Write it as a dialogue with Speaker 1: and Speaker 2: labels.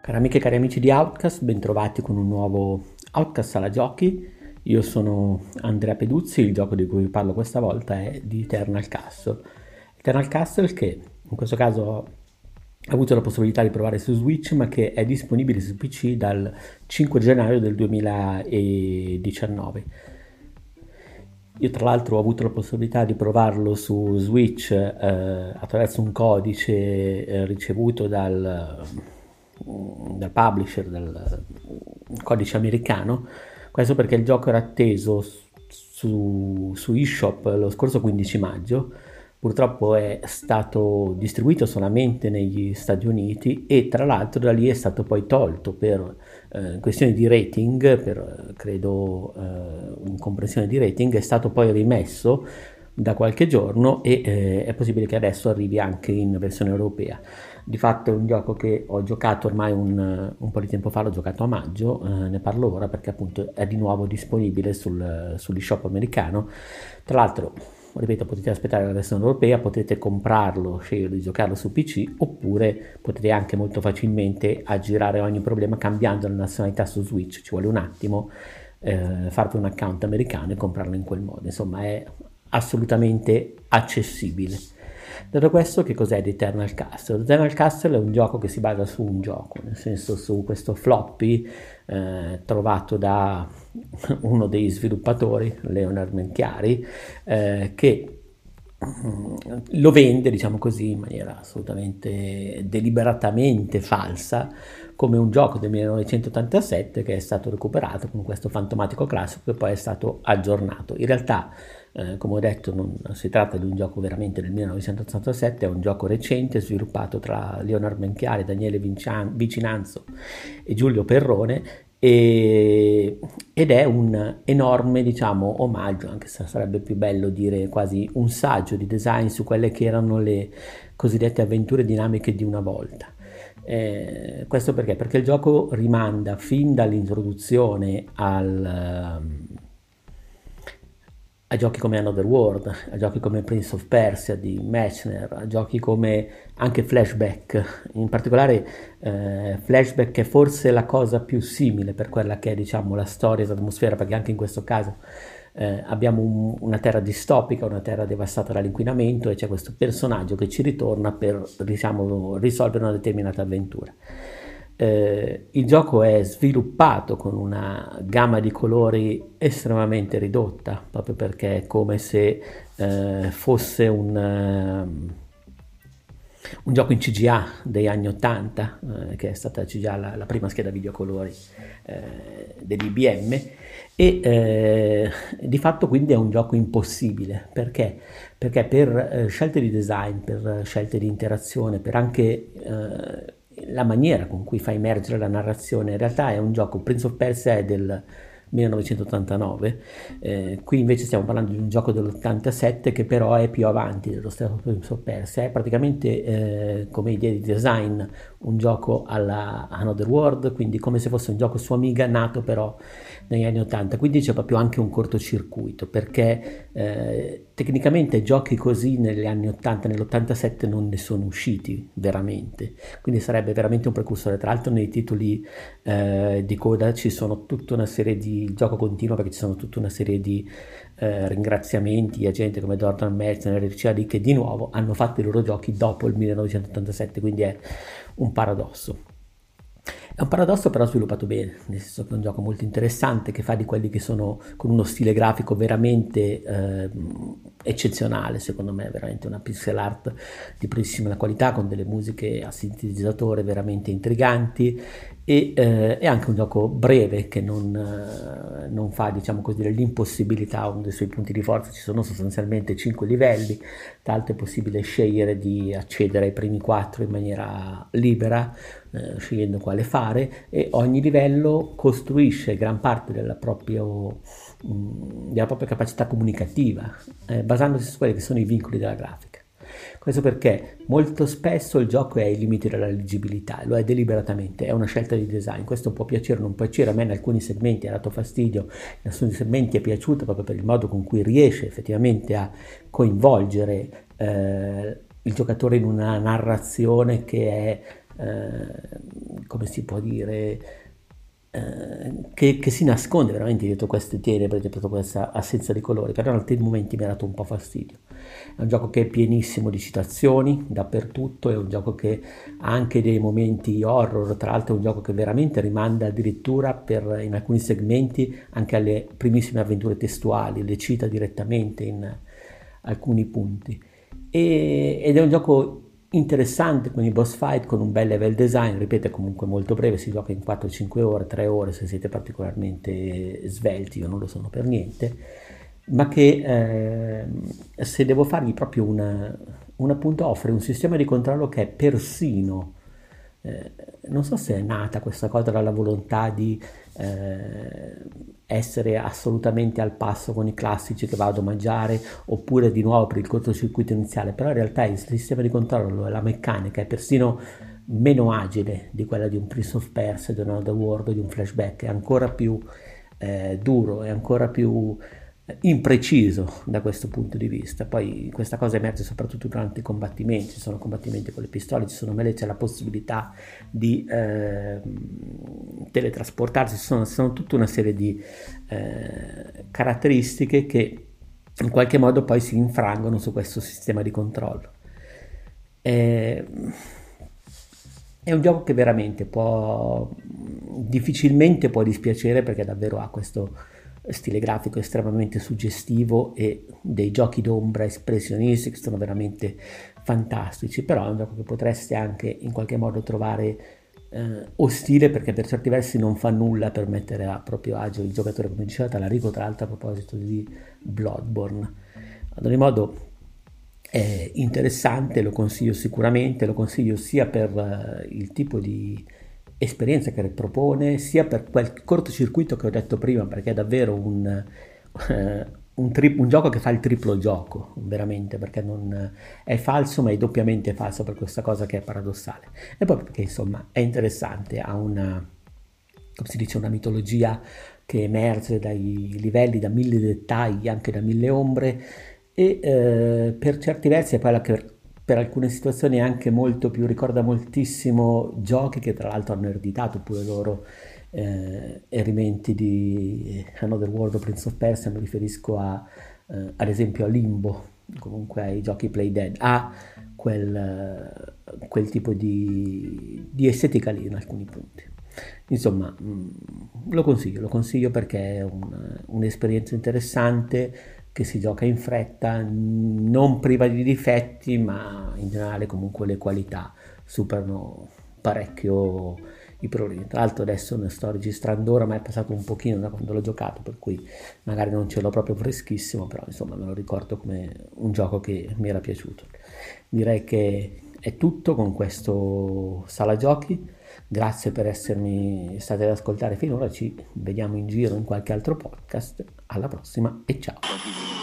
Speaker 1: Cari amiche e cari amici di Outcast, bentrovati con un nuovo Outcast alla giochi. Io sono Andrea Peduzzi, il gioco di cui vi parlo questa volta è di Eternal Castle. Eternal Castle che in questo caso ho avuto la possibilità di provare su Switch ma che è disponibile su PC dal 5 gennaio del 2019. Io tra l'altro ho avuto la possibilità di provarlo su Switch eh, attraverso un codice eh, ricevuto dal dal publisher, dal codice americano, questo perché il gioco era atteso su, su eShop lo scorso 15 maggio, purtroppo è stato distribuito solamente negli Stati Uniti e tra l'altro da lì è stato poi tolto per eh, questioni di rating, per credo eh, incomprensione di rating, è stato poi rimesso da qualche giorno e eh, è possibile che adesso arrivi anche in versione europea. Di fatto è un gioco che ho giocato ormai un, un po' di tempo fa, l'ho giocato a maggio, eh, ne parlo ora perché appunto è di nuovo disponibile sul, sull'eShop americano. Tra l'altro, ripeto, potete aspettare la versione europea, potete comprarlo, scegliere di giocarlo su PC oppure potete anche molto facilmente aggirare ogni problema cambiando la nazionalità su Switch, ci vuole un attimo. Eh, farvi un account americano e comprarlo in quel modo, insomma è assolutamente accessibile. Detto questo, che cos'è The Eternal Castle? The Eternal Castle è un gioco che si basa su un gioco, nel senso su questo floppy eh, trovato da uno dei sviluppatori, Leonard Menchiari, eh, che mm, lo vende, diciamo così, in maniera assolutamente deliberatamente falsa, come un gioco del 1987 che è stato recuperato con questo fantomatico classico e poi è stato aggiornato. In realtà eh, come ho detto non si tratta di un gioco veramente del 1987, è un gioco recente sviluppato tra Leonard Menchiari, Daniele Vincian- Vicinanzo e Giulio Perrone e, ed è un enorme diciamo omaggio, anche se sarebbe più bello dire quasi un saggio di design su quelle che erano le cosiddette avventure dinamiche di una volta. Eh, questo perché? Perché il gioco rimanda fin dall'introduzione al, a giochi come Another World, a giochi come Prince of Persia di Mechner, a giochi come anche Flashback, in particolare eh, Flashback è forse la cosa più simile per quella che è diciamo la storia e l'atmosfera, perché anche in questo caso eh, abbiamo un, una terra distopica, una terra devastata dall'inquinamento e c'è questo personaggio che ci ritorna per diciamo, risolvere una determinata avventura. Eh, il gioco è sviluppato con una gamma di colori estremamente ridotta, proprio perché è come se eh, fosse un, uh, un, gioco in CGA degli anni 80, eh, che è stata CGA la, la prima scheda videocolori eh, dell'IBM, e eh, di fatto quindi è un gioco impossibile perché? Perché per scelte di design, per scelte di interazione, per anche la maniera con cui fa emergere la narrazione. In realtà è un gioco, Prince of Persia è del 1989, eh, qui invece stiamo parlando di un gioco dell'87 che però è più avanti dello stesso Prince of Persia, è praticamente eh, come idea di design un gioco alla Another World, quindi come se fosse un gioco su Amiga nato però negli anni 80, quindi c'è proprio anche un cortocircuito perché eh, tecnicamente giochi così negli anni 80, nell'87 non ne sono usciti veramente, quindi sarebbe veramente un precursore, tra l'altro nei titoli eh, di coda ci sono tutta una serie di gioco continuo perché ci sono tutta una serie di eh, ringraziamenti a gente come Jordan Metzner e Riccia che di nuovo hanno fatto i loro giochi dopo il 1987, quindi è un paradosso. È un paradosso però sviluppato bene, nel senso che è un gioco molto interessante che fa di quelli che sono con uno stile grafico veramente eh, eccezionale, secondo me, veramente una pixel art di primissima qualità con delle musiche a sintetizzatore veramente intriganti e eh, è anche un gioco breve che non, eh, non fa diciamo così dell'impossibilità uno dei suoi punti di forza. Ci sono sostanzialmente 5 livelli l'altro è possibile scegliere di accedere ai primi 4 in maniera libera eh, scegliendo quale fare e ogni livello costruisce gran parte della, proprio, mh, mm, della propria capacità comunicativa eh, basandosi su quelli che sono i vincoli della grafica questo perché molto spesso il gioco è ai limiti della leggibilità, lo è deliberatamente, è una scelta di design. Questo può piacere o non piacere, a me in alcuni segmenti ha dato fastidio, in alcuni segmenti è piaciuto proprio per il modo con cui riesce effettivamente a coinvolgere eh, il giocatore in una narrazione che è eh, come si può dire, eh, che, che, si nasconde veramente dietro queste tenebre, dietro questa assenza di colori, però in altri momenti mi ha dato un po' fastidio. È un gioco che è pienissimo di citazioni dappertutto, è un gioco che ha anche dei momenti horror, tra l'altro è un gioco che veramente rimanda addirittura per, in alcuni segmenti anche alle primissime avventure testuali, le cita direttamente in alcuni punti. E, ed è un gioco interessante con i boss fight, con un bel level design, ripeto è comunque molto breve, si gioca in 4-5 ore, 3 ore se siete particolarmente svelti, io non lo sono per niente, ma che eh, se devo fargli proprio una, un appunto offre un sistema di controllo che è persino, eh, non so se è nata questa cosa dalla volontà di eh, essere assolutamente al passo con i classici che vado a mangiare oppure di nuovo per il cortocircuito iniziale, però in realtà il sistema di controllo e la meccanica è persino meno agile di quella di un Prince of Persia, di un Another World, di un flashback, è ancora più eh, duro, è ancora più impreciso da questo punto di vista. Poi questa cosa emerge soprattutto durante i combattimenti, ci sono combattimenti con le pistole, ci sono mele, c'è la possibilità di eh, teletrasportarsi, ci sono, sono, tutta una serie di eh, caratteristiche che in qualche modo poi si infrangono su questo sistema di controllo. Eh, è un gioco che veramente può difficilmente può dispiacere perché davvero ha questo stile grafico estremamente suggestivo e dei giochi d'ombra espressionisti che sono veramente fantastici, però è un gioco che potreste anche in qualche modo trovare eh, ostile perché per certi versi non fa nulla per mettere a proprio agio il giocatore come diceva Talarico tra l'altro a proposito di Bloodborne. Ad ogni modo è interessante, lo consiglio sicuramente, lo consiglio sia per uh, il tipo di esperienza che propone, sia per quel cortocircuito che ho detto prima, perché è davvero un, eh, un, tri- un gioco che fa il triplo gioco, veramente, perché non è falso, ma è doppiamente falso per questa cosa che è paradossale. E poi perché insomma è interessante, ha una, come si dice, una mitologia che emerge dai livelli, da mille dettagli, anche da mille ombre, e eh, per certi versi è quella che per alcune situazioni anche molto più, ricorda moltissimo giochi che tra l'altro hanno ereditato pure loro eh, elementi di Another World o Prince of Persia, mi riferisco a, eh, ad esempio a Limbo, comunque ai giochi Play Dead, ha quel, quel tipo di, di, estetica lì in alcuni punti. Insomma, mh, mm, lo consiglio, lo consiglio perché è un, un'esperienza interessante che si gioca in fretta, non priva di difetti, ma in generale comunque le qualità superano parecchio i problemi. Tra l'altro adesso ne sto registrando ora, ma è passato un pochino da quando l'ho giocato, per cui magari non ce l'ho proprio freschissimo, però insomma me lo ricordo come un gioco che mi era piaciuto. Direi che è tutto con questo sala giochi. Grazie per essermi stati ad ascoltare finora, ci vediamo in giro in qualche altro podcast. Alla prossima e ciao!